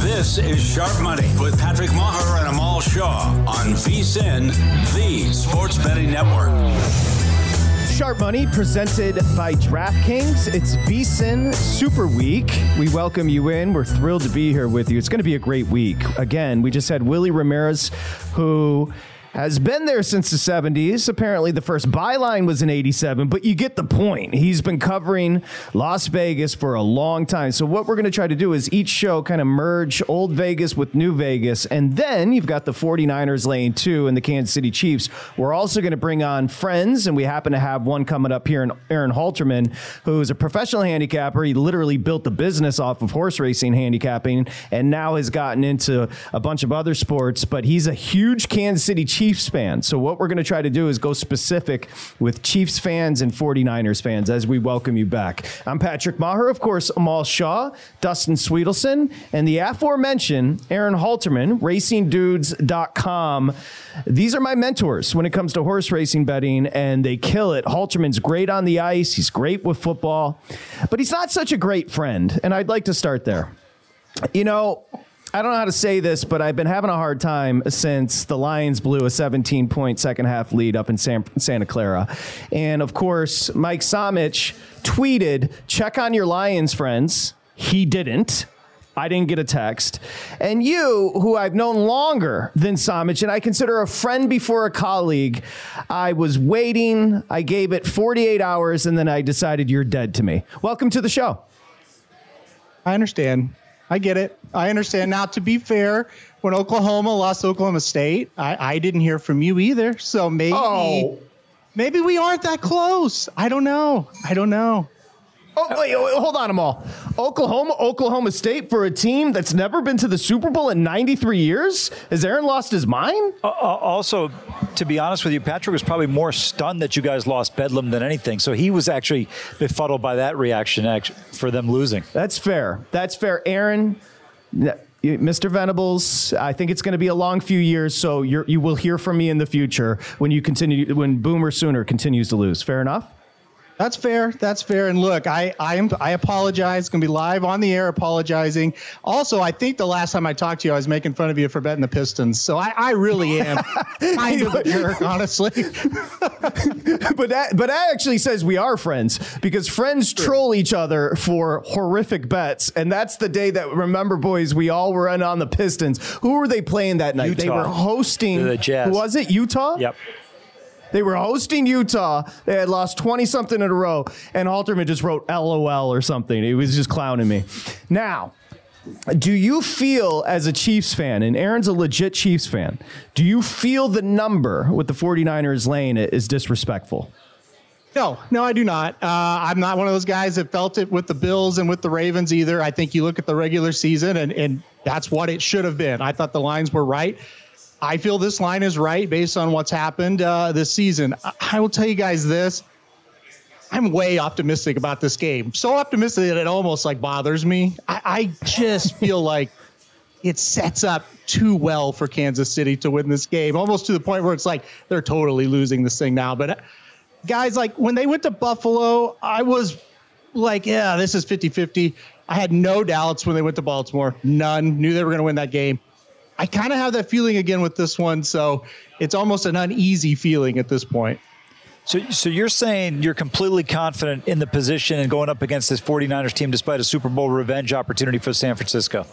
This is Sharp Money with Patrick Meagher and Amal Shah on VSIN, the Sports Betting Network. Sharp Money presented by DraftKings. It's VSIN Super Week. We welcome you in. We're thrilled to be here with you. It's going to be a great week. Again, we just had Willie Ramirez, who has been there since the 70s. Apparently, the first byline was in 87, but you get the point. He's been covering Las Vegas for a long time. So, what we're going to try to do is each show kind of merge old Vegas with new Vegas. And then you've got the 49ers lane two and the Kansas City Chiefs. We're also going to bring on friends, and we happen to have one coming up here in Aaron Halterman, who is a professional handicapper. He literally built the business off of horse racing handicapping and now has gotten into a bunch of other sports, but he's a huge Kansas City Chiefs Chiefs fan. So what we're going to try to do is go specific with Chiefs fans and 49ers fans as we welcome you back. I'm Patrick Meagher, of course, Amal Shah, Dustin Swedelson, and the aforementioned Aaron Halterman, racingdudes.com. These are my mentors when it comes to horse racing betting, and they kill it. Halterman's great on the ice. He's great with football, but he's not such a great friend. And I'd like to start there. You know, I don't know how to say this, but I've been having a hard time since the Lions blew a 17 point second half lead up in San, Santa Clara. And of course, Mike Samich tweeted, check on your Lions friends. He didn't. I didn't get a text. And you, who I've known longer than Samich and I consider a friend before a colleague, I was waiting. I gave it 48 hours, and then I decided you're dead to me. Welcome to the show. I understand. I get it. I understand. Now, to be fair, when Oklahoma lost Oklahoma State, I, I didn't hear from you either. So maybe, oh. maybe we aren't that close. I don't know. I don't know. Oh, wait, wait, hold on, Amal. Oklahoma, Oklahoma State for a team that's never been to the Super Bowl in 93 years? Has Aaron lost his mind? Uh, also, to be honest with you, Patrick was probably more stunned that you guys lost Bedlam than anything. So he was actually befuddled by that reaction for them losing. That's fair. That's fair. Aaron, Mr. Venables, I think it's going to be a long few years, so you will hear from me in the future when you continue when Boomer Sooner continues to lose. Fair enough. That's fair. That's fair. And look, I I am I apologize. It's gonna be live on the air apologizing. Also, I think the last time I talked to you, I was making fun of you for betting the Pistons. So I, I really am kind of a jerk, honestly. but that but that actually says we are friends because friends troll each other for horrific bets, and that's the day that remember, boys, we all were in on the Pistons. Who were they playing that night? Utah. They were hosting the Jazz. Was it Utah? Yep. They were hosting Utah. They had lost 20 something in a row, and Halterman just wrote LOL or something. He was just clowning me. Now, do you feel as a Chiefs fan, and Aaron's a legit Chiefs fan, do you feel the number with the 49ers lane is disrespectful? No, no, I do not. Uh, I'm not one of those guys that felt it with the Bills and with the Ravens either. I think you look at the regular season, and, and that's what it should have been. I thought the lines were right. I feel this line is right based on what's happened uh, this season. I will tell you guys this. I'm way optimistic about this game. So optimistic that it almost like bothers me. I, I just feel like it sets up too well for Kansas City to win this game, almost to the point where it's like they're totally losing this thing now. But guys, like when they went to Buffalo, I was like, yeah, this is 50 50. I had no doubts when they went to Baltimore. None. Knew they were going to win that game. I kind of have that feeling again with this one. So it's almost an uneasy feeling at this point. So, so you're saying you're completely confident in the position and going up against this 49ers team despite a Super Bowl revenge opportunity for San Francisco?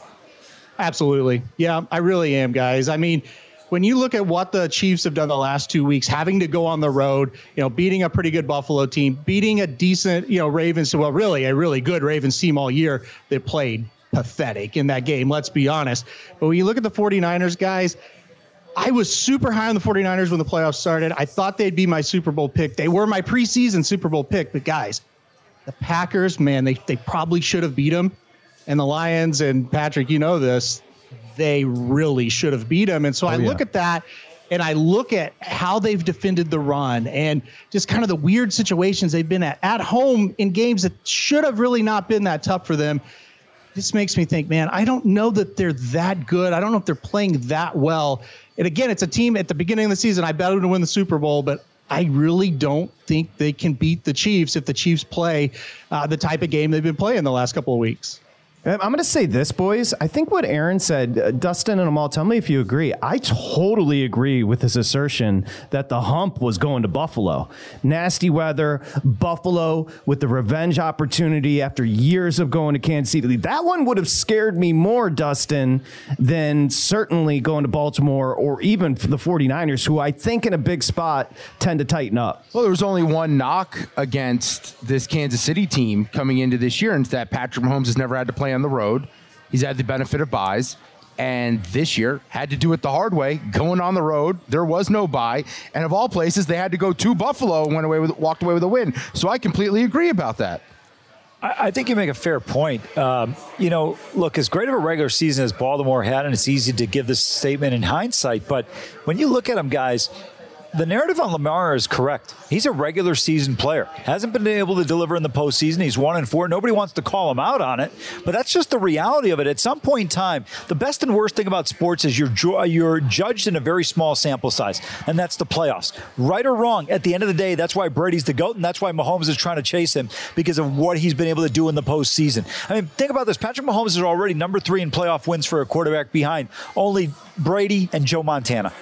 Absolutely. Yeah, I really am, guys. I mean, when you look at what the Chiefs have done the last two weeks, having to go on the road, you know, beating a pretty good Buffalo team, beating a decent, you know, Ravens, well, really a really good Ravens team all year that played pathetic in that game, let's be honest. But when you look at the 49ers, guys, I was super high on the 49ers when the playoffs started. I thought they'd be my Super Bowl pick. They were my preseason Super Bowl pick, but guys, the Packers, man, they, they probably should have beat them. And the Lions, and Patrick, you know this, they really should have beat them. And so oh, I yeah. look at that and I look at how they've defended the run and just kind of the weird situations they've been at at home in games that should have really not been that tough for them. This makes me think, man, I don't know that they're that good. I don't know if they're playing that well. And again, it's a team at the beginning of the season. I bet them to win the Super Bowl, but I really don't think they can beat the Chiefs if the Chiefs play uh, the type of game they've been playing the last couple of weeks. I'm going to say this, boys. I think what Aaron said, uh, Dustin and Amal, tell me if you agree. I totally agree with his assertion that the hump was going to Buffalo. Nasty weather, Buffalo with the revenge opportunity after years of going to Kansas City. That one would have scared me more, Dustin, than certainly going to Baltimore or even the 49ers, who I think in a big spot tend to tighten up. Well, there was only one knock against this Kansas City team coming into this year, and it's that Patrick Mahomes has never had to play on the road. He's had the benefit of buys. And this year had to do it the hard way, going on the road. There was no buy, and of all places, they had to go to Buffalo and went away with walked away with a win. So I completely agree about that. I think you make a fair point. Um, you know, look, as great of a regular season as Baltimore had, and it's easy to give this statement in hindsight, but when you look at them, guys, the narrative on Lamar is correct. He's a regular season player. Hasn't been able to deliver in the postseason. He's one and four. Nobody wants to call him out on it, but that's just the reality of it. At some point in time, the best and worst thing about sports is you're you're judged in a very small sample size, and that's the playoffs. Right or wrong, at the end of the day, that's why Brady's the goat, and that's why Mahomes is trying to chase him because of what he's been able to do in the postseason. I mean, think about this: Patrick Mahomes is already number three in playoff wins for a quarterback behind only Brady and Joe Montana.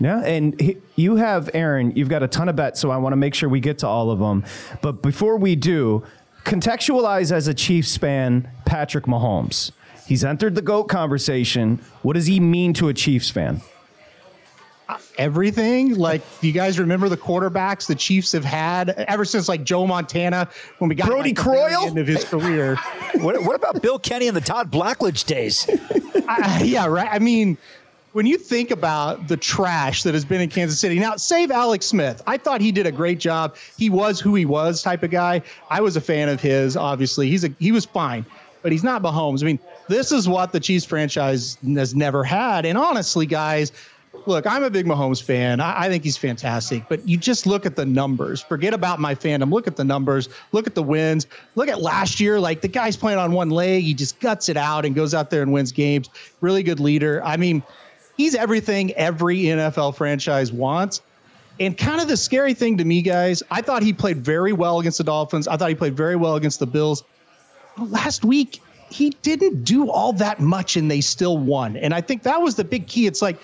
Yeah, and he, you have Aaron. You've got a ton of bets, so I want to make sure we get to all of them. But before we do, contextualize as a Chiefs fan, Patrick Mahomes. He's entered the goat conversation. What does he mean to a Chiefs fan? everything. Like, do you guys remember the quarterbacks the Chiefs have had ever since like Joe Montana when we got Brodie like, Croyle end of his career? what, what, about Bill Kenney and the Todd Blackledge days? uh, yeah, right. I mean, when you think about the trash that has been in Kansas City, now save Alex Smith. I thought he did a great job. He was who he was type of guy. I was a fan of his. Obviously, he's a he was fine, but he's not Mahomes. I mean, this is what the Chiefs franchise has never had. And honestly, guys, look, I'm a big Mahomes fan. I, I, think he's fantastic, but you just look at the numbers. Forget about my fandom. Look at the numbers. Look at the wins. Look at last year. Like the guy's playing on one leg. He just guts it out and goes out there and wins games. Really good leader. I mean, he's everything every NFL franchise wants. And kind of the scary thing to me, guys, I thought he played very well against the Dolphins. I thought he played very well against the Bills. Last week, he didn't do all that much and they still won. And I think that was the big key. It's like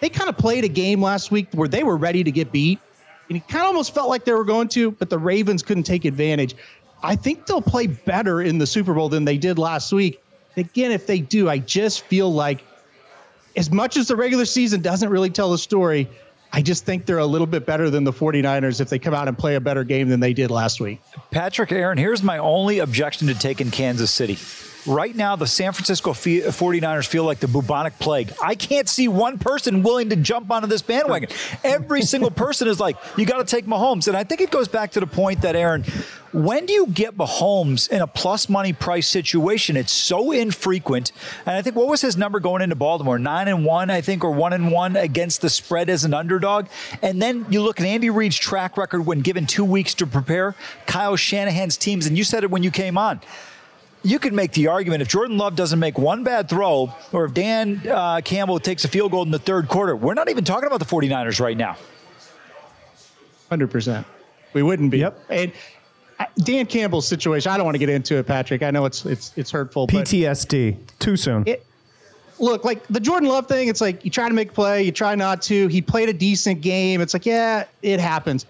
they kind of played a game last week where they were ready to get beat. And it kind of almost felt like they were going to, but the Ravens couldn't take advantage. I think they'll play better in the Super Bowl than they did last week. Again, if they do, I just feel like as much as the regular season doesn't really tell the story, I just think they're a little bit better than the 49ers if they come out and play a better game than they did last week. Patrick Aaron, here's my only objection to taking Kansas City. Right now, the San Francisco uh, 49ers feel like the bubonic plague. I can't see one person willing to jump onto this bandwagon. Every single person is like, you got to take Mahomes. And I think it goes back to the point that, Aaron, when do you get Mahomes in a plus money price situation? It's so infrequent. And I think what was his number going into Baltimore? Nine and one, I think, or one and one against the spread as an underdog. And then you look at Andy Reid's track record when given two weeks to prepare, Kyle Shanahan's teams, and you said it when you came on you could make the argument if Jordan Love doesn't make one bad throw or if Dan uh, Campbell takes a field goal in the third quarter, we're not even talking about the 49ers right now. 100%. We wouldn't be. Yep. And uh, Dan Campbell's situation, I don't want to get into it, Patrick. I know it's it's it's hurtful. but PTSD. Too soon. It, look, like the Jordan Love thing, it's like you try to make play, you try not to. He played a decent game. It's like, yeah, it happens.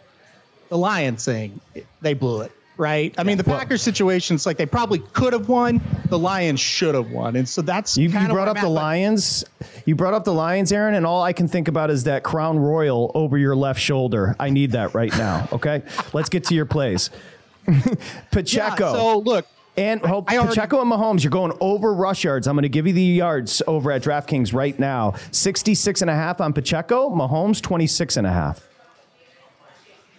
The Lions thing, it- they blew it, right? I mean, the Packers situation, it's like they probably could have won. The Lions should have won. And so that's You, you brought up the Lions. You brought up the Lions, Aaron, and all I can think about is that Crown Royal over your left shoulder. I need that right now. Okay, let's get to your plays. Pacheco. Yeah, so look, And hope I already- Pacheco and Mahomes, you're going over rush yards. I'm going to give you the yards over at DraftKings right now. 66 and a half on Pacheco, Mahomes 26 and a half.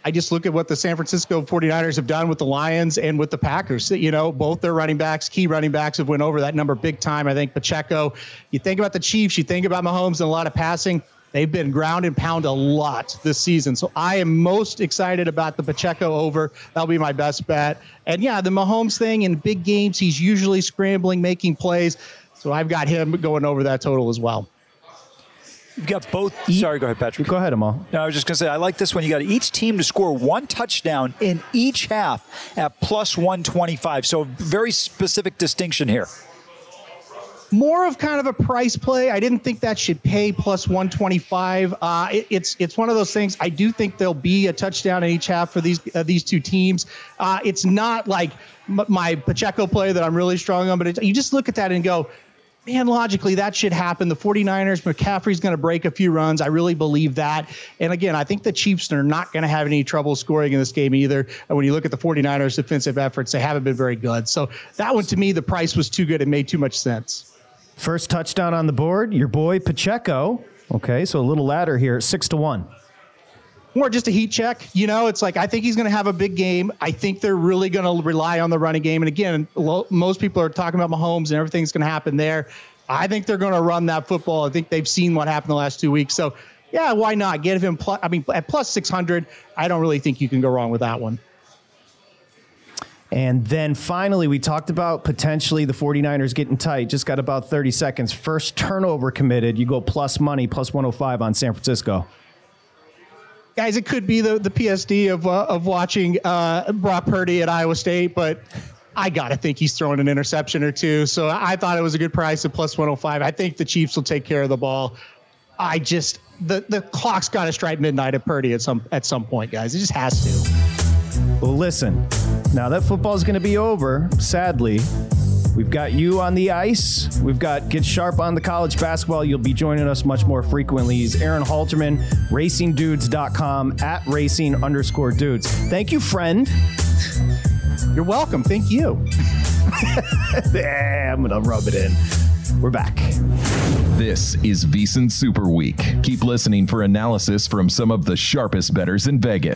I just look at what the San Francisco 49ers have done with the Lions and with the Packers. You know, both their running backs, key running backs, have went over that number big time. I think Pacheco, you think about the Chiefs, you think about Mahomes and a lot of passing. They've been ground and pound a lot this season. So I am most excited about the Pacheco over. That'll be my best bet. And yeah, the Mahomes thing in big games, he's usually scrambling, making plays. So I've got him going over that total as well. You've got both. Sorry, go ahead, Patrick. Go ahead, Amal. No, I was just going to say, I like this one. You got each team to score one touchdown in each half at plus 125. So, very specific distinction here. more of kind of a price play. I didn't think that should pay plus 125. Uh, it, it's it's one of those things. I do think there'll be a touchdown in each half for these uh, these two teams. Uh, it's not like m- my Pacheco play that I'm really strong on, but it, you just look at that and go. Man, logically, that should happen. The 49ers, McCaffrey's going to break a few runs. I really believe that. And again, I think the Chiefs are not going to have any trouble scoring in this game either. And when you look at the 49ers' defensive efforts, they haven't been very good. So that one, to me, the price was too good. It made too much sense. First touchdown on the board, your boy Pacheco. Okay, so a little ladder here, six to one. More just a heat check. You know, it's like I think he's going to have a big game. I think they're really going to rely on the running game. And again, lo- most people are talking about Mahomes and everything's going to happen there. I think they're going to run that football. I think they've seen what happened the last two weeks. So, yeah, why not give him? Plus, I mean, at plus six hundred, I don't really think you can go wrong with that one. And then finally, we talked about potentially the 49ers getting tight. Just got about 30 seconds. First turnover committed. You go plus money, plus 105 on San Francisco. Guys, it could be the the PSD of uh, of watching uh, Brock Purdy at Iowa State, but I gotta think he's throwing an interception or two. So I thought it was a good price at plus 105. I think the Chiefs will take care of the ball. I just the the clock's got to strike midnight at Purdy at some at some point, guys. It just has to. Well, listen, now that football is going to be over, sadly, we've got you on the ice. We've got Get Sharp on the college basketball. You'll be joining us much more frequently. He's Aaron Halterman, racingdudes.com at racing underscore dudes. Thank you, friend. You're welcome. Thank you. I'm going to rub it in. We're back. This is VSIN Super Week. Keep listening for analysis from some of the sharpest bettors in Vegas.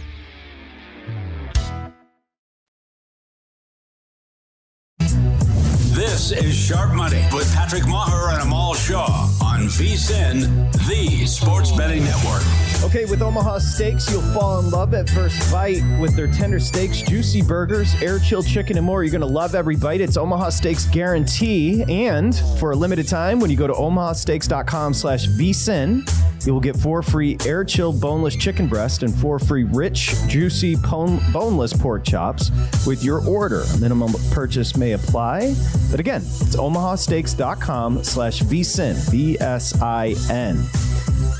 This is Sharp Money with Patrick Meagher and Amal Shah on VSIN, the Sports Betting Network. Okay, with Omaha Steaks, you'll fall in love at first bite with their tender steaks, juicy burgers, air chilled chicken, and more. You're going to love every bite. It's Omaha Steaks guarantee. And for a limited time, when you go to omahasteaks.com slash vsin, you will get four free air chilled boneless chicken breast and four free rich, juicy, boneless pork chops with your order. A minimum purchase may apply. But again, it's omahasteaks.com slash vsin, V-S-I-N.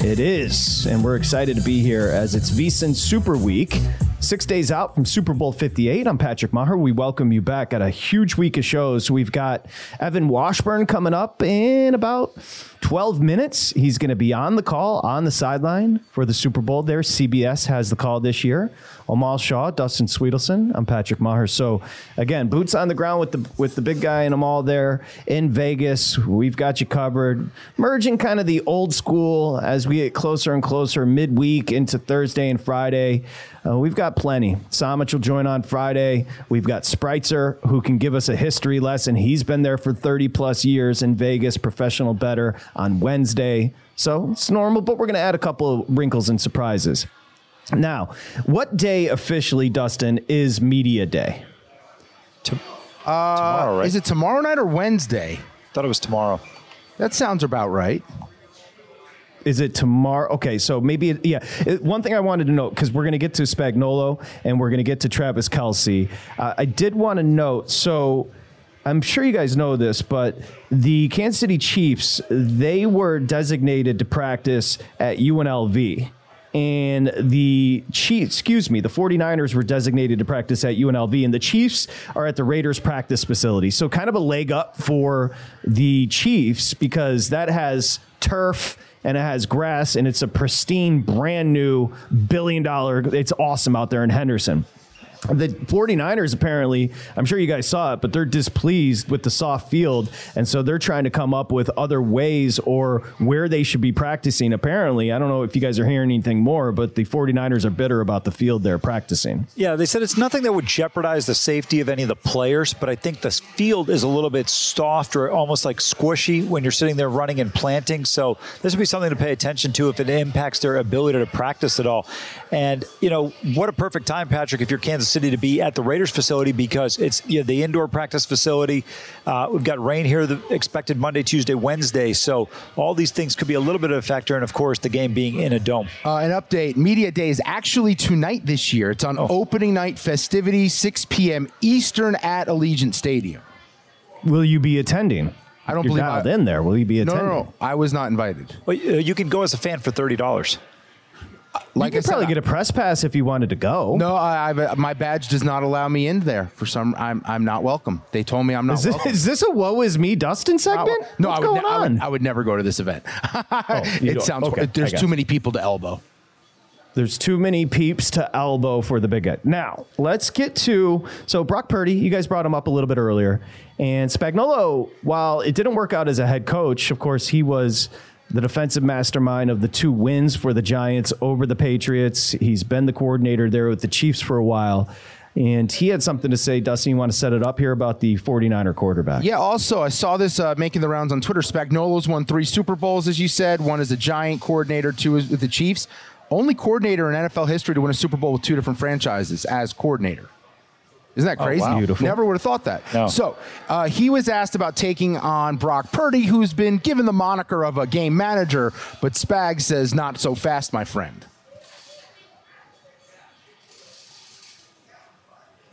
It is, and we're excited to be here as it's VSIN Super Week. Six days out from Super Bowl 58, I'm Patrick Meagher. We welcome you back at a huge week of shows. We've got Evan Washburn coming up in about 12 minutes. He's going to be on the call on the sideline for the Super Bowl there. CBS has the call this year. Amal Shah, Dustin Swedelson. I'm Patrick Meagher. So again, boots on the ground with the with the big guy and Amal there in Vegas. We've got you covered. Merging kind of the old school as we get closer and closer midweek into Thursday and Friday. Uh, we've got plenty. Samich will join on Friday. We've got Spritzer, who can give us a history lesson. He's been there for 30 plus years in Vegas, professional better on Wednesday. So it's normal, but we're going to add a couple of wrinkles and surprises. Now, what day officially, Dustin, is Media Day? To- uh, tomorrow, right? Is it tomorrow night or Wednesday? Thought it was tomorrow. That sounds about right. Is it tomorrow? Okay, so maybe it, yeah. It, one thing I wanted to note because we're going to get to Spagnuolo and we're going to get to Travis Kelce. Uh, I did want to note so. I'm sure you guys know this, but the Kansas City Chiefs, they were designated to practice at UNLV. And the Chiefs, excuse me, the 49ers were designated to practice at UNLV, and the Chiefs are at the Raiders practice facility. So, kind of a leg up for the Chiefs because that has turf and it has grass and it's a pristine, brand new billion dollar. It's awesome out there in Henderson. The 49ers apparently, I'm sure you guys saw it, but they're displeased with the soft field. And so they're trying to come up with other ways or where they should be practicing. Apparently, I don't know if you guys are hearing anything more, but the 49ers are bitter about the field they're practicing. Yeah, they said it's nothing that would jeopardize the safety of any of the players, but I think the field is a little bit soft or almost like squishy when you're sitting there running and planting. So this would be something to pay attention to if it impacts their ability to practice at all. And, you know, what a perfect time, Patrick, if you're Kansas City to be at the Raiders facility because it's you know, the indoor practice facility. Uh, we've got rain here the expected Monday, Tuesday, Wednesday. So all these things could be a little bit of a factor. And of course, the game being in a dome. Uh, an update Media Day is actually tonight this year. It's on oh. opening night festivities, 6 p.m. Eastern at Allegiant Stadium. Will you be attending? I don't You're believe dialed I, in there. Will you be attending? No, no, no. I was not invited. Well, uh, you can go as a fan for thirty dollars like you could probably get a press pass if you wanted to go. No, I, I, uh, my badge does not allow me in there. For some, I'm I'm not welcome. They told me I'm not. Is this, welcome. Is this a woe is me Dustin segment? no, What's I would, going ne- on? I would, I would never go to this event. oh, it sounds. Okay, there's too many people to elbow. There's too many peeps to elbow for the bigot. Now, let's get to so Brock Purdy, you guys brought him up a little bit earlier. And Spagnuolo, while it didn't work out as a head coach, of course, he was the defensive mastermind of the two wins for the Giants over the Patriots. He's been the coordinator there with the Chiefs for a while. And he had something to say. Dustin, you want to set it up here about the 49er quarterback? Yeah, also, I saw this uh, making the rounds on Twitter. Spagnuolo's won three Super Bowls, as you said. One as a Giant coordinator, two with the Chiefs. only coordinator in NFL history to win a Super Bowl with two different franchises as coordinator. Isn't that Oh, crazy? wow. Beautiful. Never would have thought that. No. So uh, he was asked about taking on Brock Purdy, who's been given the moniker of a game manager, but Spag says, not so fast, my friend.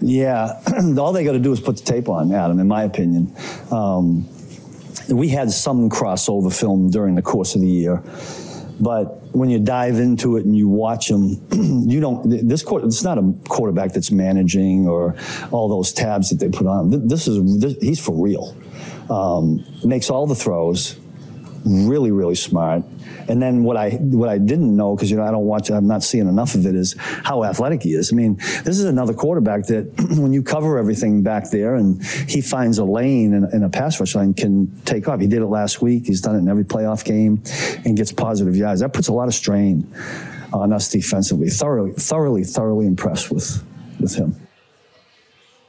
Yeah, all they got to do is put the tape on, Adam, in my opinion. Um, we had some crossover film during the course of the year, but when you dive into it and you watch them, you don't. This quarter, it's not a quarterback that's managing or all those tabs that they put on. Th- This is this, he's for real. Um, makes all the throws, really, really smart. And then what I what I didn't know because you know I don't watch I'm not seeing enough of it is how athletic he is. I mean, this is another quarterback that when you cover everything back there and he finds a lane in a pass rush line can take off. He did it last week. He's done it in every playoff game and gets positive yards. That puts a lot of strain on us defensively. Thoroughly, thoroughly, thoroughly impressed with with him.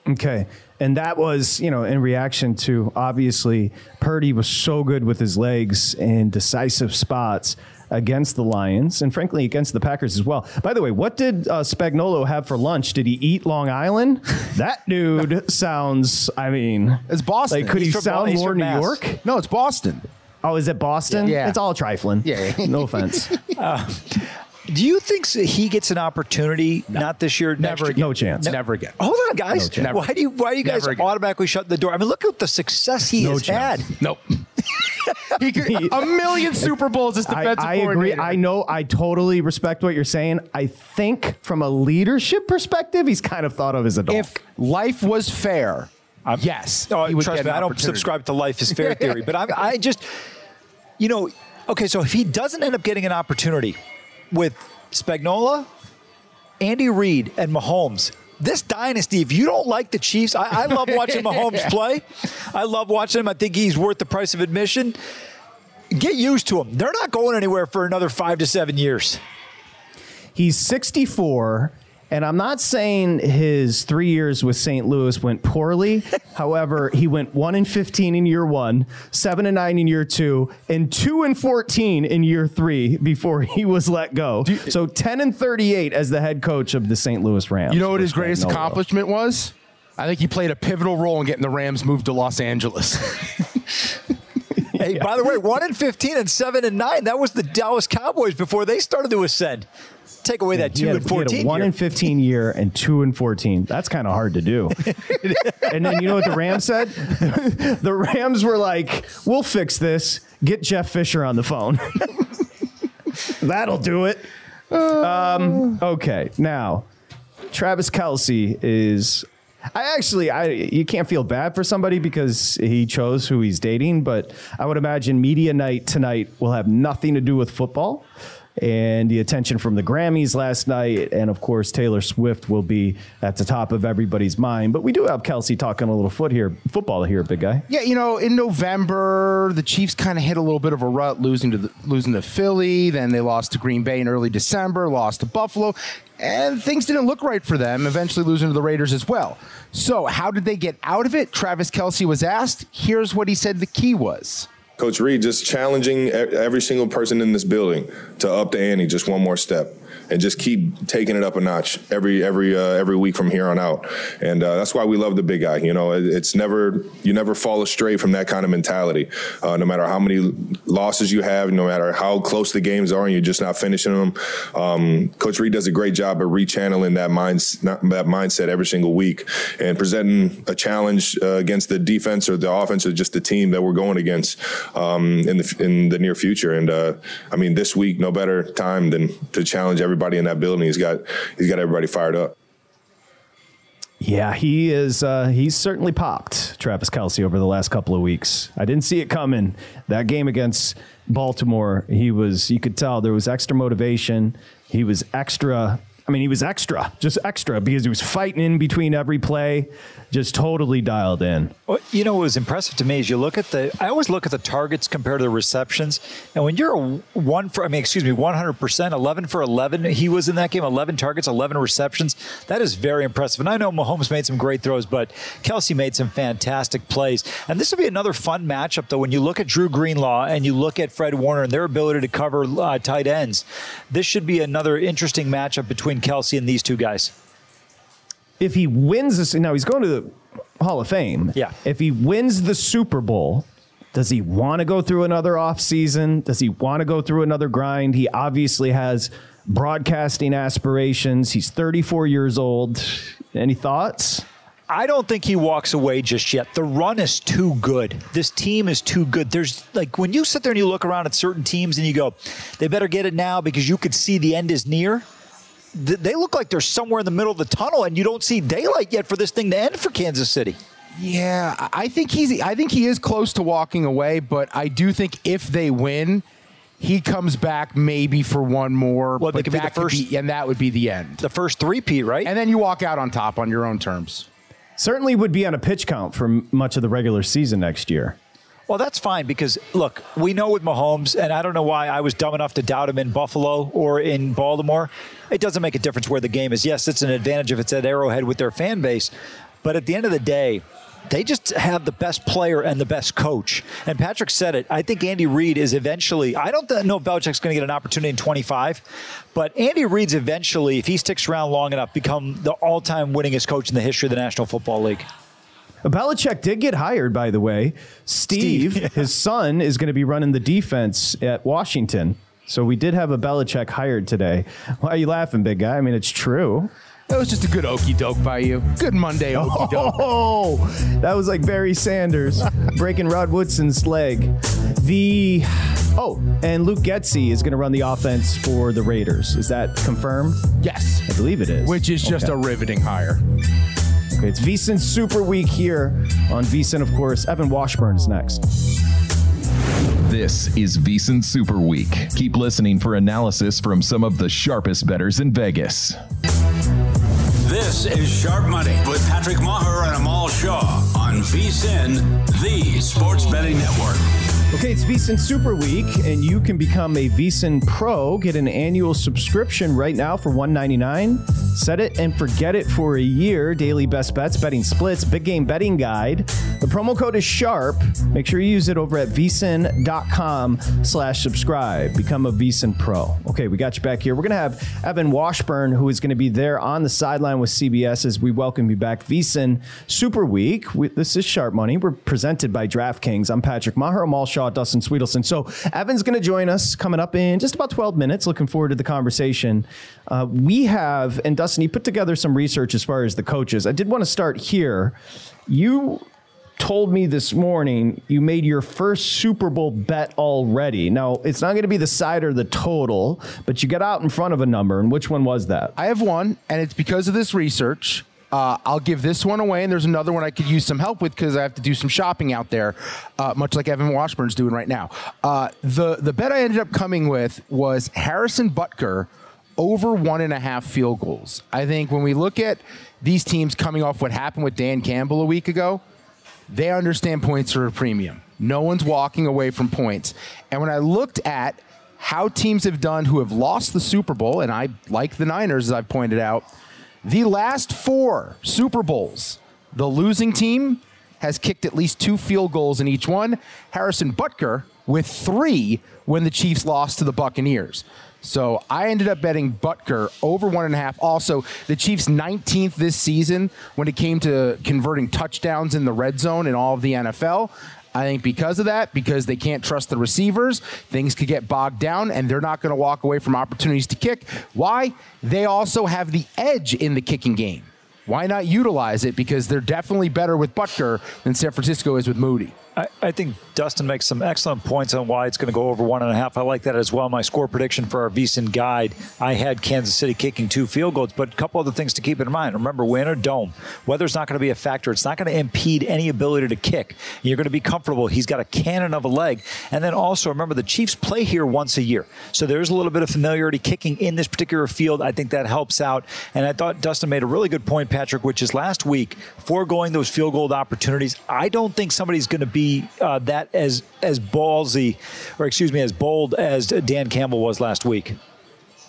Okay. And that was, you know, in reaction to obviously Purdy was so good with his legs in decisive spots against the Lions and frankly against the Packers as well. By the way, what did uh, Spagnuolo have for lunch? Did he eat Long Island? That dude sounds, I mean, it's Boston. Like, could He's he sound more New Mass. York? No, it's Boston. Oh, is it Boston? Yeah. It's all trifling. Yeah. no offense. Uh, do you think he gets an opportunity? Not this year. next Never year? again. No chance. Never again. Hold on, guys. No chance. why do you why do you guys automatically shut the door? I mean, look at the success he No has chance. had. Nope. he could, a million Super Bowls as I, defensive I agree. I know. I totally respect what you're saying. I think from a leadership perspective, he's kind of thought of as a dog. If life was fair, yes. Oh, he would trust get me, I don't subscribe to life is fair theory, but I'm, I just, you know, okay. So if he doesn't end up getting an opportunity with Spagnuolo, Andy Reid, and Mahomes. This dynasty, if you don't like the Chiefs, I, I love watching Mahomes play. I love watching him. I think he's worth the price of admission. Get used to him. They're not going anywhere for another five to seven years. He's 64, and I'm not saying his three years with St. Louis went poorly. However, he went one and 15 in year one, seven and nine in year two, and two and 14 in year three before he was let go. so 10 and 38 as the head coach of the St. Louis Rams. You know what his greatest Spagnuolo. accomplishment was? I think he played a pivotal role in getting the Rams moved to Los Angeles. Hey, by the way, one and fifteen and seven and nine. That was the Dallas Cowboys before they started to ascend. Take away that two had- and he had a fourteen. one year. and 15 year and two and 14. That's kind of hard to do. and then you know what the Rams said? the Rams were like, we'll fix this. Get Jeff Fisher on the phone. That'll do it. Um, okay, now Travis Kelce is. I actually, I you can't feel bad for somebody because he chose who he's dating, but I would imagine media night tonight will have nothing to do with football. And the attention from the Grammys last night, and of course Taylor Swift will be at the top of everybody's mind. But we do have Kelce talking a little foot here, football here, big guy. Yeah, you know, in November, the Chiefs kind of hit a little bit of a rut, losing to the, losing to Philly. Then they lost to Green Bay in early December, lost to Buffalo, and things didn't look right for them. Eventually, losing to the Raiders as well. So, how did they get out of it? Travis Kelce was asked. Here's what he said: the key was. Coach Reid just challenging every single person in this building to up the ante just one more step and just keep taking it up a notch every every uh, every week from here on out. And uh, that's why we love the big guy. You know, it, it's never you never fall astray from that kind of mentality. Uh, no matter how many losses you have, no matter how close the games are, and you're just not finishing them. Um, Coach Reid does a great job of rechanneling that minds that mindset every single week and presenting a challenge uh, against the defense or the offense or just the team that we're going against um, in the in the near future. And uh, I mean, this week, no better time than to challenge everybody in that building. He's got he's got everybody fired up. Yeah, he is. Uh, he's certainly popped Travis Kelce over the last couple of weeks. I didn't see it coming. That game against Baltimore, he was. You could tell there was extra motivation. He was extra I mean, he was extra, just extra, because he was fighting in between every play, just totally dialed in. Well, you know what was impressive to me is you look at the. I always look at the targets compared to the receptions, and when you're a one for, I mean, excuse me, 100 percent, 11 for 11. He was in that game, 11 targets, 11 receptions. That is very impressive. And I know Mahomes made some great throws, but Kelce made some fantastic plays. And this will be another fun matchup, though. When you look at Dre Greenlaw and you look at Fred Warner and their ability to cover uh, tight ends, this should be another interesting matchup between Kelce and these two guys. If he wins this, now he's going to the Hall of Fame. Yeah. If he wins the Super Bowl, does he want to go through another offseason? Does he want to go through another grind? He obviously has broadcasting aspirations. He's 34 years old. Any thoughts? I don't think he walks away just yet. The run is too good. This team is too good. There's like when you sit there and you look around at certain teams and you go, they better get it now because you could see the end is near. Th- They look like they're somewhere in the middle of the tunnel and you don't see daylight yet for this thing to end for Kansas City. Yeah, I I think he's. I think he is close to walking away, but I do think if they win, he comes back maybe for one more. Well, they but could be the that could first- be- and that would be the end. The first three P, right? And then you walk out on top on your own terms. Certainly would be on a pitch count for much of the regular season next year. Well, that's fine because look, we know with Mahomes, and I don't know why I was dumb enough to doubt him in Buffalo or in Baltimore. It doesn't make a difference where the game is. Yes, it's an advantage if it's at Arrowhead with their fan base, but at the end of the day, they just have the best player and the best coach. And Patrick said it. I think Andy Reid is eventually. I don't know if Belichick's going to get an opportunity in 25, but Andy Reid's eventually, if he sticks around long enough, become the all-time winningest coach in the history of the National Football League. Belichick did get hired, by the way. Steve, his son, is going to be running the defense at Washington. So we did have a Belichick hired today. Why are you laughing, big guy? I mean, it's true. That was just a good okey doke by you. Good Monday oh, okey doke. Oh, that was like Barry Sanders breaking Rod Woodson's leg. The oh, and Luke Getsy is going to run the offense for the Raiders. Is that confirmed? Yes, I believe it is. which is just Okay. a riveting hire. Okay, it's VSIN Super Week here on VSIN, of course. Evan Washburn is next. This is VSIN Super Week. Keep listening for analysis from some of the sharpest bettors in Vegas. This is Sharp Money with Patrick Meagher and Amal Shah on VSIN, the sports betting network. Okay, it's VSIN Super Week, and you can become a VSIN Pro. Get an annual subscription right now for 199. Set it and forget it for a year. Daily best bets, betting splits, big game betting guide. The promo code is SHARP. Make sure you use it over at vsin.com slash subscribe. Become a VSIN Pro. Okay, we got you back here. We're going to have Evan Washburn, who is going to be there on the sideline with CBS as we welcome you back. VSIN Super Week. We, this is Sharp Money. We're presented by DraftKings. I'm Patrick Meagher, Amal Dustin Swedelson. So Evan's going to join us coming up in just about 12 minutes. Looking forward to the conversation. Uh, we have, and Dustin, you put together some research as far as the coaches. I did want to start here. You told me this morning you made your first Super Bowl bet already. Now, it's not going to be the side or the total, but you got out in front of a number. And which one was that? I have one, and it's because of this research. Uh, I'll give this one away, and there's another one I could use some help with because I have to do some shopping out there, uh, much like Evan Washburn's doing right now. Uh, the the bet I ended up coming with was Harrison Butker over one and a half field goals. I think when we look at these teams coming off what happened with Dan Campbell a week ago, they understand points are a premium. No one's walking away from points. And when I looked at how teams have done who have lost the Super Bowl, and I like the Niners, as I've pointed out, the last four Super Bowls, the losing team has kicked at least two field goals in each one. Harrison Butker with three when the Chiefs lost to the Buccaneers. So I ended up betting Butker over one and a half. Also, the Chiefs 19th this season when it came to converting touchdowns in the red zone in all of the NFL. I think because of that, because they can't trust the receivers, things could get bogged down and they're not going to walk away from opportunities to kick. Why? They also have the edge in the kicking game. why not utilize it? Because they're definitely better with Butker than San Francisco is with Moody. I, I, think Dustin makes some excellent points on why it's going to go over one and a half. I like that as well. My score prediction for our VSIN guide, I had Kansas City kicking two field goals, but a couple other things to keep in mind. Remember, we're in a dome. Weather's not going to be a factor. It's not going to impede any ability to kick. You're going to be comfortable. He's got a cannon of a leg. And then also, remember, the Chiefs play here once a year. So there's a little bit of familiarity kicking in this particular field. I think that helps out. And I thought Dustin made a really good point, Patrick, which is last week, foregoing those field goal opportunities. I don't think somebody's going to be uh, that as as ballsy, or excuse me, as bold as Dan Campbell was last week.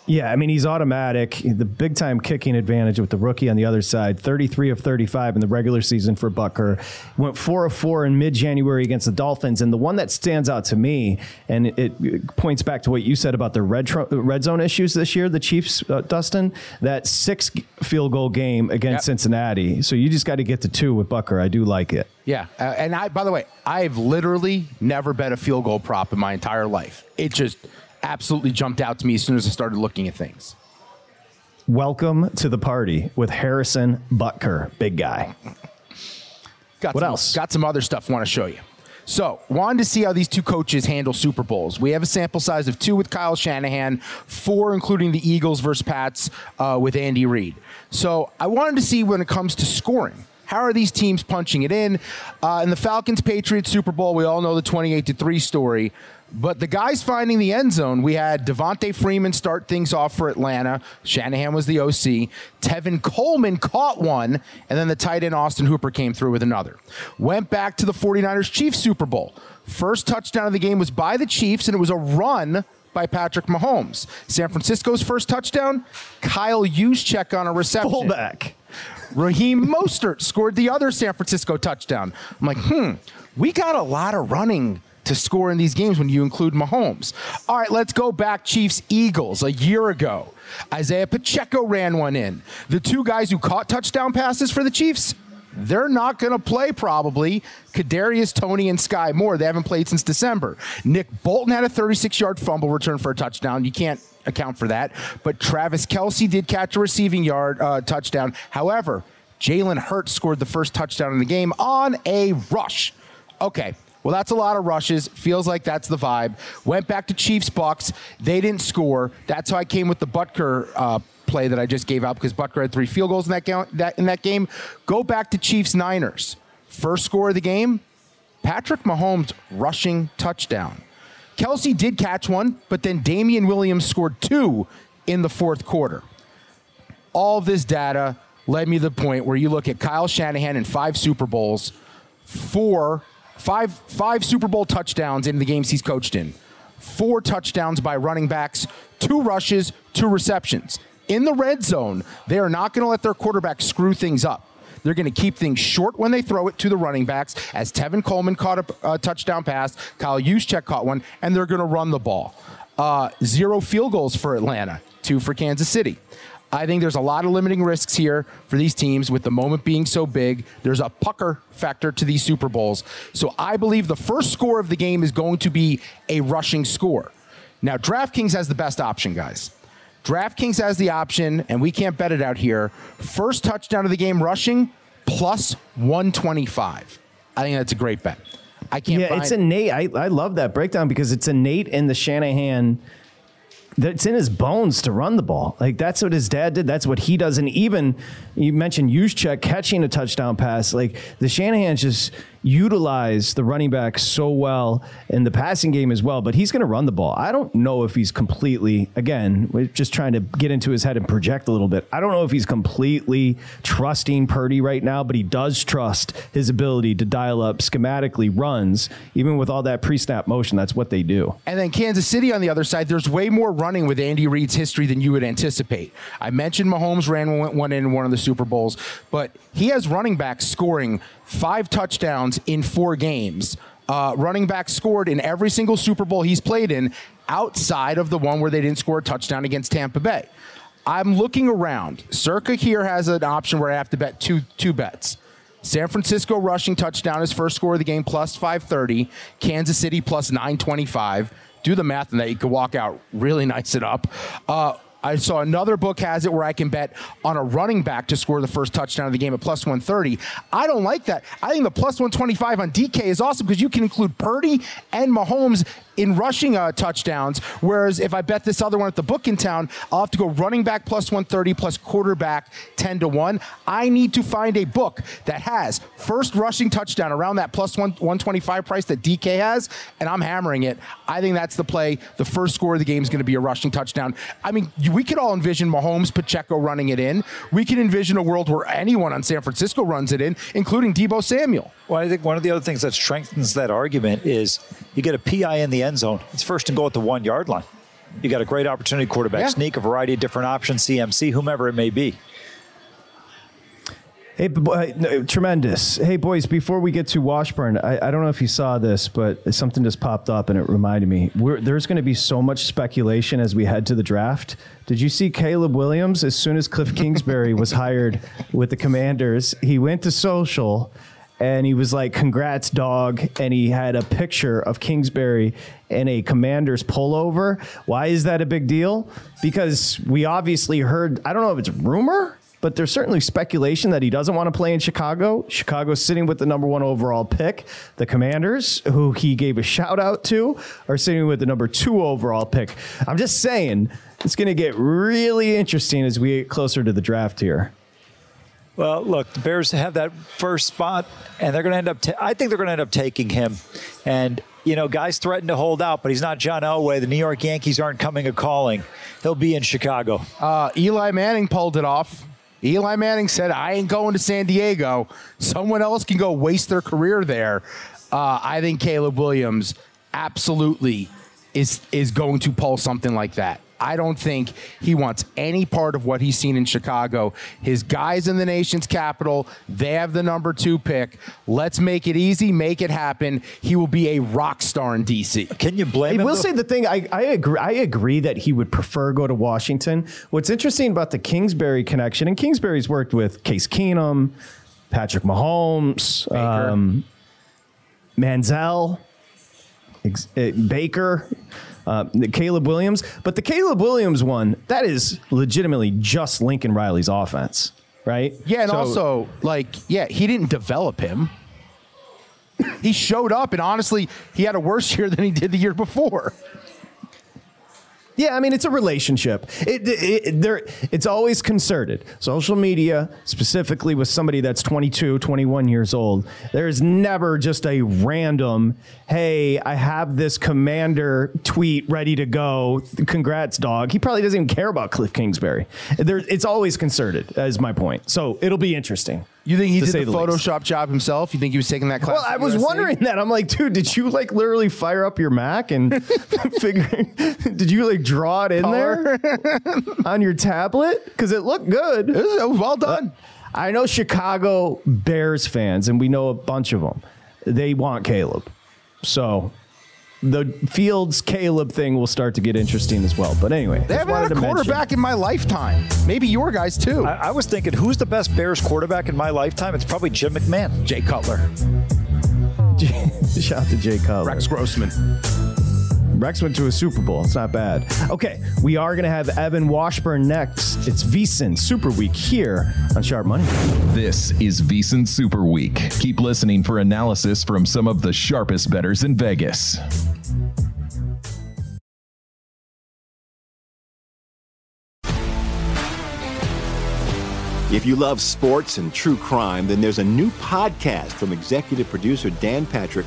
Yeah, I mean he's automatic. The big time kicking advantage with the rookie on the other side. 33 of 35 in the regular season for Butker. Went 4 of 4 in mid-January against the Dolphins and the one that stands out to me and it, it points back to what you said about the red tr- red zone issues this year, the Chiefs uh, Dustin, that 6 field goal game against yep. Cincinnati. So you just got to get to 2 with Butker. I do like it. Yeah, uh, and I by the way, I've literally never bet a field goal prop in my entire life. It just absolutely jumped out to me as soon as I started looking at things. Welcome to the party with Harrison Butker, big guy. Got what some, else? Got some other stuff I want to show you. So, wanted to see how these two coaches handle Super Bowls. We have a sample size of two with Kyle Shanahan, four including the Eagles versus Pats uh, with Andy Reid. So, I wanted to see when it comes to scoring. How are these teams punching it in? Uh, in the Falcons Patriots Super Bowl, we all know the 28 to 3 story. But the guys finding the end zone, we had Devonta Freeman start things off for Atlanta. Shanahan was the OC. Tevin Coleman caught one, and then the tight end Austin Hooper came through with another. Went back to the 49ers Chiefs Super Bowl. First touchdown of the game was by the Chiefs, and it was a run by Patrick Mahomes. San Francisco's first touchdown, Kyle Juszczyk on a reception. Fullback. Raheem Mostert scored the other San Francisco touchdown. I'm like, hmm, we got a lot of running to score in these games when you include Mahomes. All right, let's go back Chiefs Eagles a year ago. Isaiah Pacheco ran one in. The two guys who caught touchdown passes for the Chiefs, they're not going to play probably. Kadarius Toney and Sky Moore, they haven't played since December. Nick Bolton had a 36-yard fumble return for a touchdown. You can't account for that. But Travis Kelce did catch a receiving yard uh, touchdown. However, Jalen Hurts scored the first touchdown in the game on a rush. Okay, well, that's a lot of rushes. Feels like that's the vibe. Went back to Chiefs Bucks. They didn't score. That's how I came with the Butker uh, play that I just gave out because Butker had three field goals in that, ga- that, in that game. Go back to Chiefs Niners. First score of the game Patrick Mahomes rushing touchdown. Kelce did catch one, but then Damien Williams scored two in the fourth quarter. All of this data led me to the point where you look at Kyle Shanahan in five Super Bowls, four Five, five Super Bowl touchdowns in the games he's coached in. Four touchdowns by running backs, two rushes, two receptions. In the red zone, they are not going to let their quarterback screw things up. They're going to keep things short when they throw it to the running backs, as Tevin Coleman caught a, touchdown pass, Kyle Juszczyk caught one, and they're going to run the ball. Uh, zero field goals for Atlanta, two for Kansas City. I think there's a lot of limiting risks here for these teams with the moment being so big. There's a pucker factor to these Super Bowls. So I believe the first score of the game is going to be a rushing score. Now, DraftKings has the best option, guys. DraftKings has the option, and we can't bet it out here. First touchdown of the game rushing plus 125. I think that's a great bet. I can't. Yeah, it's innate. I, I love that breakdown because it's innate in the Shanahan it's in his bones to run the ball. Like that's what his dad did. That's what he does. And even you mentioned Juszczyk catching a touchdown pass. Like the Shanahan's just utilize the running back so well in the passing game as well, but he's going to run the ball. I don't know if he's completely, again, we're just trying to get into his head and project a little bit. I don't know if he's completely trusting Purdy right now, but he does trust his ability to dial up schematically runs, even with all that pre snap motion. That's what they do. And then Kansas City on the other side, there's way more running with Andy Reid's history than you would anticipate. I mentioned Mahomes ran one in one of the Super Bowls, but he has running backs scoring five touchdowns in four games. Uh, running back scored in every single Super Bowl he's played in outside of the one where they didn't score a touchdown against Tampa Bay. I'm looking around. Circa here has an option where I have to bet two two bets. San Francisco rushing touchdown is first score of the game plus 530. Kansas City plus 925. Do the math on that. You could walk out really nice it up. Uh, I saw another book has it where I can bet on a running back to score the first touchdown of the game at plus 130. I don't like that. I think the plus 125 on DK is awesome because you can include Purdy and Mahomes in rushing uh, touchdowns. Whereas if I bet this other one at the book in town, I'll have to go running back plus 130 plus quarterback 10 to 1. I need to find a book that has first rushing touchdown around that plus one, 125 price that DK has, and I'm hammering it. I think that's the play. The first score of the game is going to be a rushing touchdown. I mean, we could all envision Mahomes, Pacheco running it in. We can envision a world where anyone on San Francisco runs it in, including Deebo Samuel. Well, I think one of the other things that strengthens that argument is you get a PI in the end zone. It's first and goal at the one yard line. You got a great opportunity quarterback Yeah. sneak, a variety of different options, CMC, whomever it may be. Hey, boy, uh, no, tremendous. Hey, boys, before we get to Washburn, I, I don't know if you saw this, but something just popped up and it reminded me. We're, there's going to be so much speculation as we head to the draft. Did you see Caleb Williams? As soon as Cliff Kingsbury was hired with the Commanders, he went to social and he was like, Congrats, dog. And he had a picture of Kingsbury in a Commanders pullover. Why is that a big deal? Because we obviously heard, I don't know if it's rumor but there's certainly speculation that he doesn't want to play in Chicago. Chicago's sitting with the number one overall pick. The Commanders, who he gave a shout out to, are sitting with the number two overall pick. I'm just saying it's going to get really interesting as we get closer to the draft here. Well, look, the Bears have that first spot, and they're going to end up. Ta- I think they're going to end up taking him. And you know, guys threaten to hold out, but he's not John Elway. The New York Yankees aren't coming a calling. He'll be in Chicago. Uh, Eli Manning pulled it off. Eli Manning said, I ain't going to San Diego. Someone else can go waste their career there. Uh, I think Caleb Williams absolutely is is going to pull something like that. I don't think he wants any part of what he's seen in Chicago. His guys in the nation's capital, they have the number two pick. Let's make it easy, make it happen. He will be a rock star in DC. Can you blame I will say the thing. I, I agree. I agree that he would prefer go to Washington. What's interesting about the Kingsbury connection, and Kingsbury's worked with Case Keenum, Patrick Mahomes, um, Manziel, ex- uh, Baker, uh, Caleb Williams. But the Caleb Williams one, that is legitimately just Lincoln Riley's offense, right? Yeah, and So- also, like, yeah, he didn't develop him. he showed up, and honestly, he had a worse year than he did the year before. Yeah, I mean it's a relationship. It, it, it- there it's always concerted. Social media, specifically with somebody that's 22, 21 years old, there's never just a random, "Hey, I have this commander tweet ready to go. Congrats, dog." He probably doesn't even care about Cliff Kingsbury. There, it's always concerted. Is my point. So it'll be interesting. You think he did the, least. Photoshop job himself? You think he was taking that class? Well, I was USC? wondering that. I'm like, dude, did you like literally fire up your Mac and figure? Did you like draw it in there on your tablet? Because it looked good. It was, well uh, done. I know Chicago Bears fans, and we know a bunch of them. They want Caleb, so the Fields Caleb thing will start to get interesting as well. But anyway, They just haven't had a to mention- quarterback in my lifetime. Maybe your guys too. I, I was thinking, who's the best Bears quarterback in my lifetime? It's probably Jim McMahon. Jay Cutler. Shout out to Jay Cutler. Rex Grossman. Rex went to a Super Bowl. It's not bad. Okay, we are going to have Evan Washburn next. It's VSIN Super Week here on Sharp Money. This is VSiN Super Week. Keep listening for analysis from some of the sharpest bettors in Vegas. If you love sports and true crime, then there's a new podcast from executive producer Dan Patrick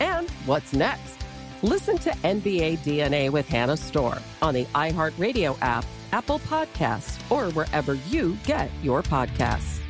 And what's next? Listen to NBA DNA with Hannah Storm on the iHeartRadio app, Apple Podcasts, or wherever you get your podcasts.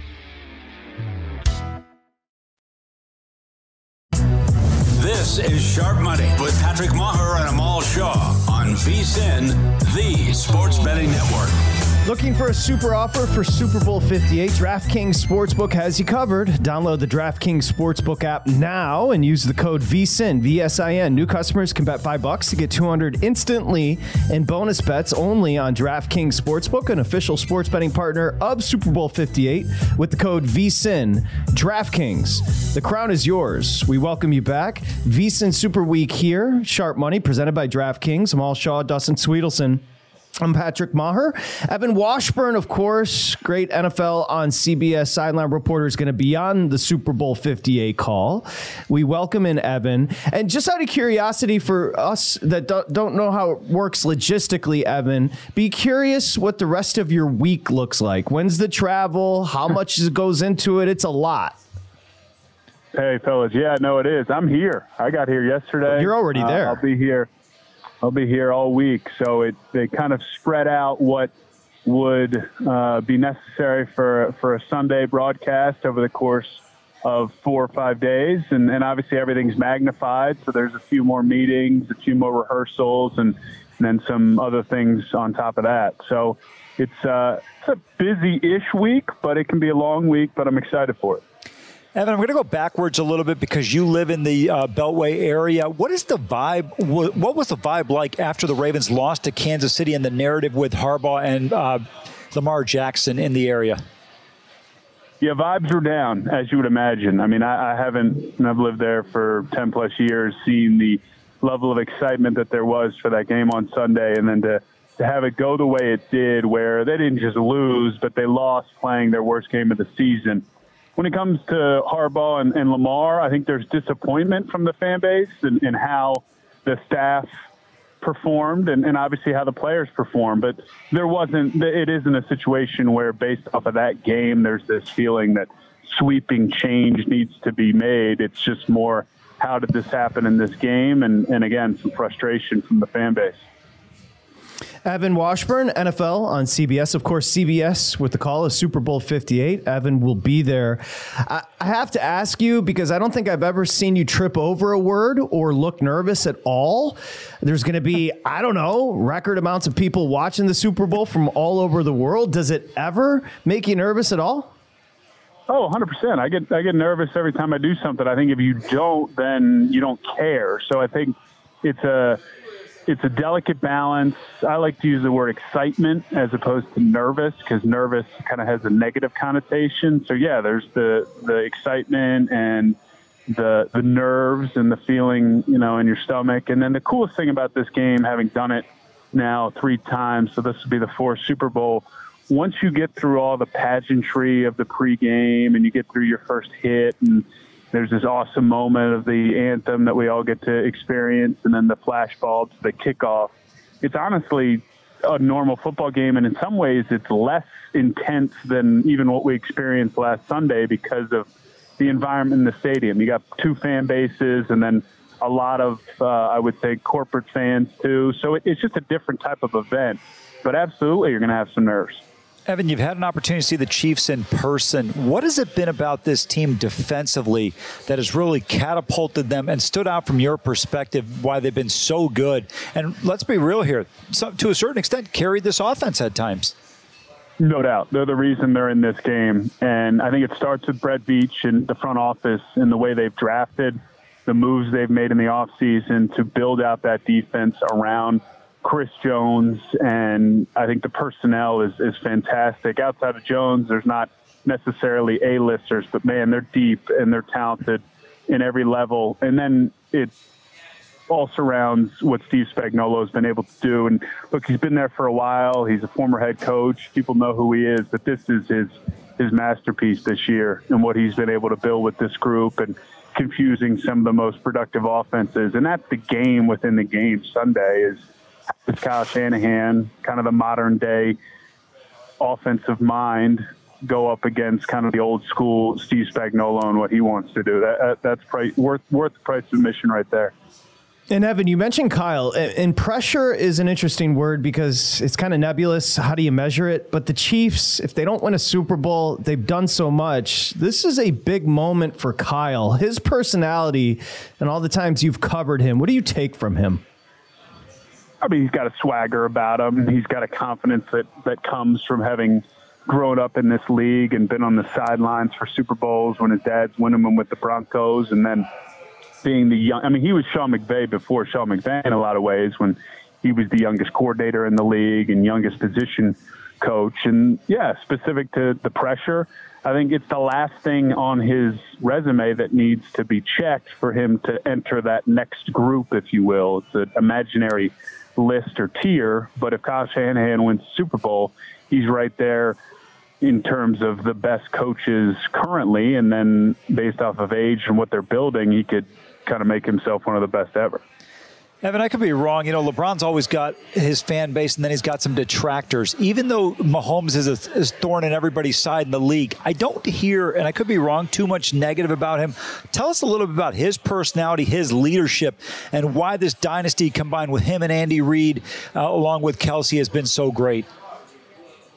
This is Sharp Money with Patrick Meagher and Amal Shah on VSIN, the Sports Betting Network. Looking for a super offer for Super Bowl 58? DraftKings Sportsbook has you covered. Download the DraftKings Sportsbook app now and use the code VSIN, VSIN. New customers can bet 5 bucks to get 200 instantly in bonus bets only on DraftKings Sportsbook, an official sports betting partner of Super Bowl 58 with the code VSIN. DraftKings, the crown is yours. We welcome you back. VSIN Super Week here. Sharp Money presented by DraftKings. Amal Shah, Dustin Swedelson. I'm Patrick Meagher. Evan Washburn, of course, great NFL on CBS sideline reporter, is going to be on the Super Bowl 58 call. We welcome in Evan. And just out of curiosity for us that don't know how it works logistically, Evan, be curious what the rest of your week looks like. When's the travel? How much goes into it? It's a lot. Hey, fellas. Yeah, no, it is. I'm here. I got here yesterday. You're already there. Uh, I'll be here. I'll be here all week. So it they kind of spread out what would uh, be necessary for for a Sunday broadcast over the course of four or five days, and, and obviously everything's magnified. So there's a few more meetings, a few more rehearsals, and, and then some other things on top of that. So it's uh, it's a busy-ish week, but it can be a long week. But I'm excited for it. Evan, I'm going to go backwards a little bit because you live in the uh, Beltway area. What is the vibe? What was the vibe like after the Ravens lost to Kansas City and the narrative with Harbaugh and uh, Lamar Jackson in the area? Yeah, vibes were down, as you would imagine. I mean, I, I haven't, and I've lived there for 10 plus years, seen the level of excitement that there was for that game on Sunday, and then to, to have it go the way it did, where they didn't just lose, but they lost playing their worst game of the season when it comes to Harbaugh and, and Lamar, I think there's disappointment from the fan base and, how the staff performed and, and, obviously how the players performed. But there wasn't, it isn't a situation where, based off of that game, there's this feeling that sweeping change needs to be made. It's just more, how did this happen in this game? And, and again, some frustration from the fan base. Evan Washburn, NFL on CBS. Of course, CBS with the call of Super Bowl 58. Evan will be there. I, I have to ask you because I don't think I've ever seen you trip over a word or look nervous at all. There's going to be, I don't know, record amounts of people watching the Super Bowl from all over the world. Does it ever make you nervous at all? Oh, 100%. I get I get nervous every time I do something. I think if you don't, then you don't care. So I think it's a it's a delicate balance. I like to use the word excitement as opposed to nervous because nervous kind of has a negative connotation. So yeah, there's the the excitement and the the nerves and the feeling, you know, in your stomach. And then the coolest thing about this game, having done it now three times, so this will be the fourth Super Bowl. Once you get through all the pageantry of the pregame and you get through your first hit and there's this awesome moment of the anthem that we all get to experience, and then the flashbulbs, the kickoff. It's honestly a normal football game, and in some ways, it's less intense than even what we experienced last Sunday because of the environment in the stadium. You got two fan bases, and then a lot of, uh, I would say, corporate fans too. So it, it's just a different type of event. But absolutely, you're going to have some nerves. Evan, you've had an opportunity to see the Chiefs in person. What has it been about this team defensively that has really catapulted them and stood out from your perspective why they've been so good? And let's be real here, so, to a certain extent, carried this offense at times. No doubt. They're the reason they're in this game. And I think it starts with Brett Veach and the front office and the way they've drafted, the moves they've made in the offseason to build out that defense around Chris Jones, and I think the personnel is, is fantastic. Outside of Jones, there's not necessarily A-listers, but man, they're deep and they're talented in every level. And then it all surrounds what Steve Spagnuolo has been able to do. And look, he's been there for a while. He's a former head coach. People know who he is, but this is his his masterpiece this year and what he's been able to build with this group and confusing some of the most productive offenses. And that's the game within the game Sunday is – with Kyle Shanahan, kind of the modern day offensive mind, go up against kind of the old school Steve Spagnuolo and what he wants to do. That, that's worth worth the price of admission right there. And Evan, you mentioned Kyle, and pressure is an interesting word because it's kind of nebulous. How do you measure it? But the Chiefs, if they don't win a Super Bowl, they've done so much. This is a big moment for Kyle. His personality and all the times you've covered him, what do you take from him? I mean, he's got a swagger about him. He's got a confidence that, that comes from having grown up in this league and been on the sidelines for Super Bowls when his dad's winning them with the Broncos, and then being the young. I mean, he was Sean McVay before Sean McVay in a lot of ways when he was the youngest coordinator in the league and youngest position coach. And yeah, specific to the pressure, I think it's the last thing on his resume that needs to be checked for him to enter that next group, if you will. It's an imaginary list or tier, but if Kyle Shanahan wins Super Bowl, he's right there in terms of the best coaches currently, and then based off of age and what they're building, he could kind of make himself one of the best ever. Evan, I could be wrong. You know, LeBron's always got his fan base, and then he's got some detractors. Even though Mahomes is a is thorn in everybody's side in the league, I don't hear, and I could be wrong, too much negative about him. Tell us a little bit about his personality, his leadership, and why this dynasty combined with him and Andy Reid, uh, along with Kelce, has been so great.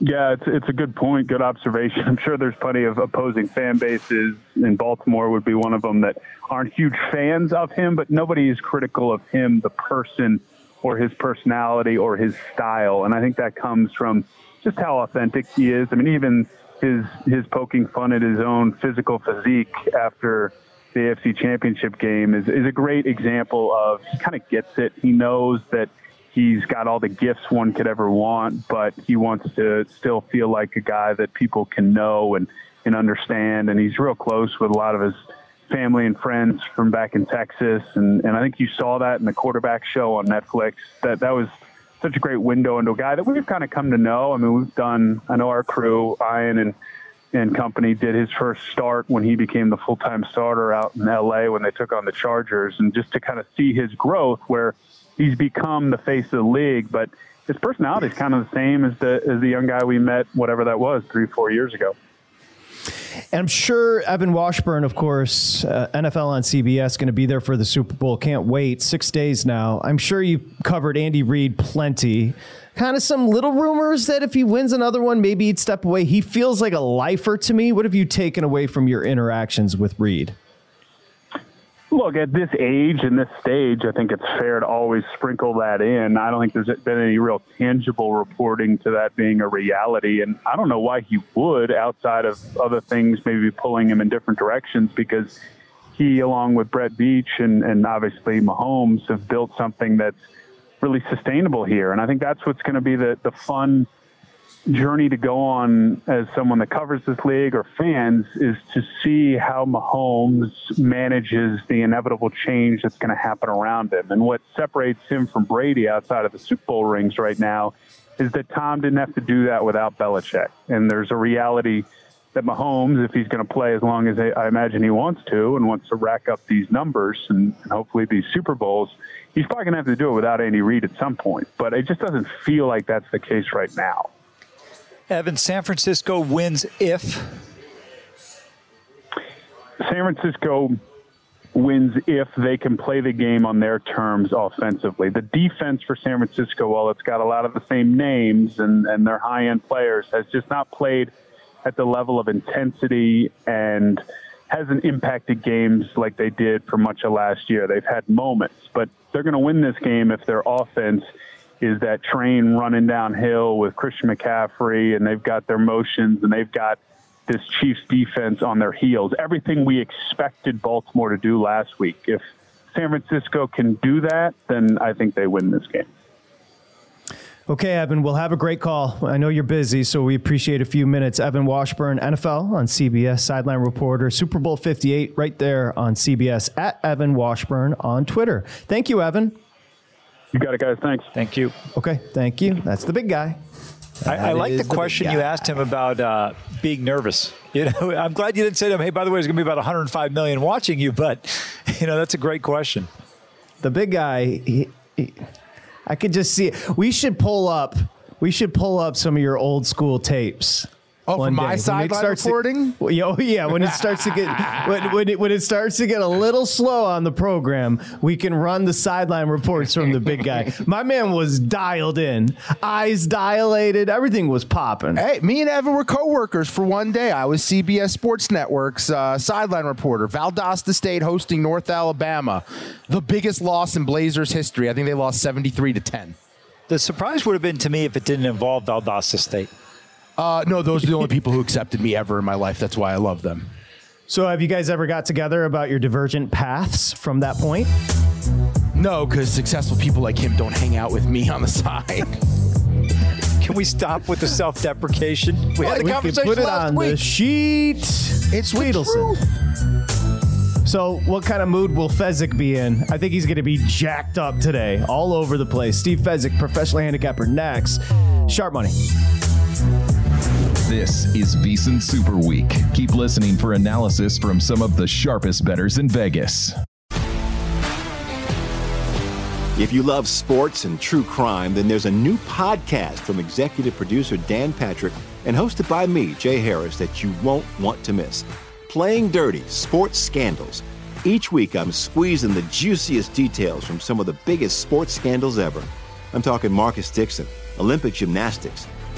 Yeah, it's it's a good point, good observation. I'm sure there's plenty of opposing fan bases, and Baltimore would be one of them that aren't huge fans of him, but nobody is critical of him, the person, or his personality or his style. And I think that comes from just how authentic he is. I mean, even his his poking fun at his own physical physique after the AFC Championship game is is a great example of he kind of gets it. He knows that he's got all the gifts one could ever want, but he wants to still feel like a guy that people can know and, and understand. And he's real close with a lot of his family and friends from back in Texas. And, and I think you saw that in the quarterback show on Netflix. That that was such a great window into a guy that we've kind of come to know. I mean, we've done, I know our crew, Ian and and company did his first start when he became the full-time starter out in LA when they took on the Chargers and just to kind of see his growth where he's become the face of the league, but his personality is kind of the same as the as the young guy we met, whatever that was, three four years ago. And I'm sure Evan Washburn, of course, uh, NFL on CBS, going to be there for the Super Bowl. Can't wait. Six days now. I'm sure you covered Andy Reid plenty. Kind of some little rumors that if he wins another one, maybe he'd step away. He feels like a lifer to me. What have you taken away from your interactions with Reid? Look, at this age and this stage, I think it's fair to always sprinkle that in. I don't think there's been any real tangible reporting to that being a reality. And I don't know why he would, outside of other things maybe pulling him in different directions, because he, along with Brett Veach and, and obviously Mahomes, have built something that's really sustainable here. And I think that's what's going to be the, the fun – journey to go on as someone that covers this league or fans is to see how Mahomes manages the inevitable change that's going to happen around him. And what separates him from Brady outside of the Super Bowl rings right now is that Tom didn't have to do that without Belichick. And there's a reality that Mahomes, if he's going to play as long as I imagine he wants to and wants to rack up these numbers and, hopefully these Super Bowls, he's probably going to have to do it without Andy Reid at some point. But it just doesn't feel like that's the case right now. Evan, San Francisco wins if San Francisco wins if they can play the game on their terms offensively. The defense for San Francisco, while it's got a lot of the same names and, and their high end players, has just not played at the level of intensity and hasn't impacted games like they did for much of last year. They've had moments, but they're going to win this game if their offense is that train running downhill with Christian McCaffrey and they've got their motions and they've got this Chiefs defense on their heels. Everything we expected Baltimore to do last week. If San Francisco can do that, then I think they win this game. Okay, Evan, we'll have a great call. I know you're busy, so we appreciate a few minutes. Evan Washburn, NFL on CBS, sideline reporter, Super Bowl 58, right there on CBS, at Evan Washburn on Twitter. Thank you, Evan. You got it, guys. Thanks. Thank you. Okay, thank you. That's the big guy. I, I like the question you asked him about uh, being nervous. You know, I'm glad you didn't say to him, "Hey, by the way, there's going to be about 105 million watching you." But you know, that's a great question. The big guy. He, he, I could just see it. We should pull up. We should pull up some of your old school tapes. Oh, one for my day. When sideline starts to- reporting? Well, yeah, oh, yeah, when it starts to get when, when, it, when it starts to get a little slow on the program, we can run the sideline reports from the big guy. My man was dialed in, eyes dilated, everything was popping. Hey, me and Evan were co-workers for one day. I was CBS Sports Network's uh, sideline reporter. Valdosta State hosting North Alabama, the biggest loss in Blazers history. I think they lost seventy-three to ten. The surprise would have been to me if it didn't involve Valdosta State. Uh, no, those are the only people who accepted me ever in my life. That's why I love them. So, have you guys ever got together about your divergent paths from that point? No, because successful people like him don't hang out with me on the side. Can we stop with the self-deprecation? We had a we can conversation put it last on the sheet. It's Tweedleson. So, what kind of mood will Fezzik be in? I think he's going to be jacked up today, all over the place. Steve Fezzik, professional handicapper, next. Sharp money. This is VSIN Super Week. Keep listening for analysis from some of the sharpest bettors in Vegas. If you love sports and true crime, then there's a new podcast from executive producer Dan Patrick and hosted by me, Jay Harris, that you won't want to miss. Playing Dirty Sports Scandals. Each week, I'm squeezing the juiciest details from some of the biggest sports scandals ever. I'm talking Marcus Dixon, Olympic gymnastics,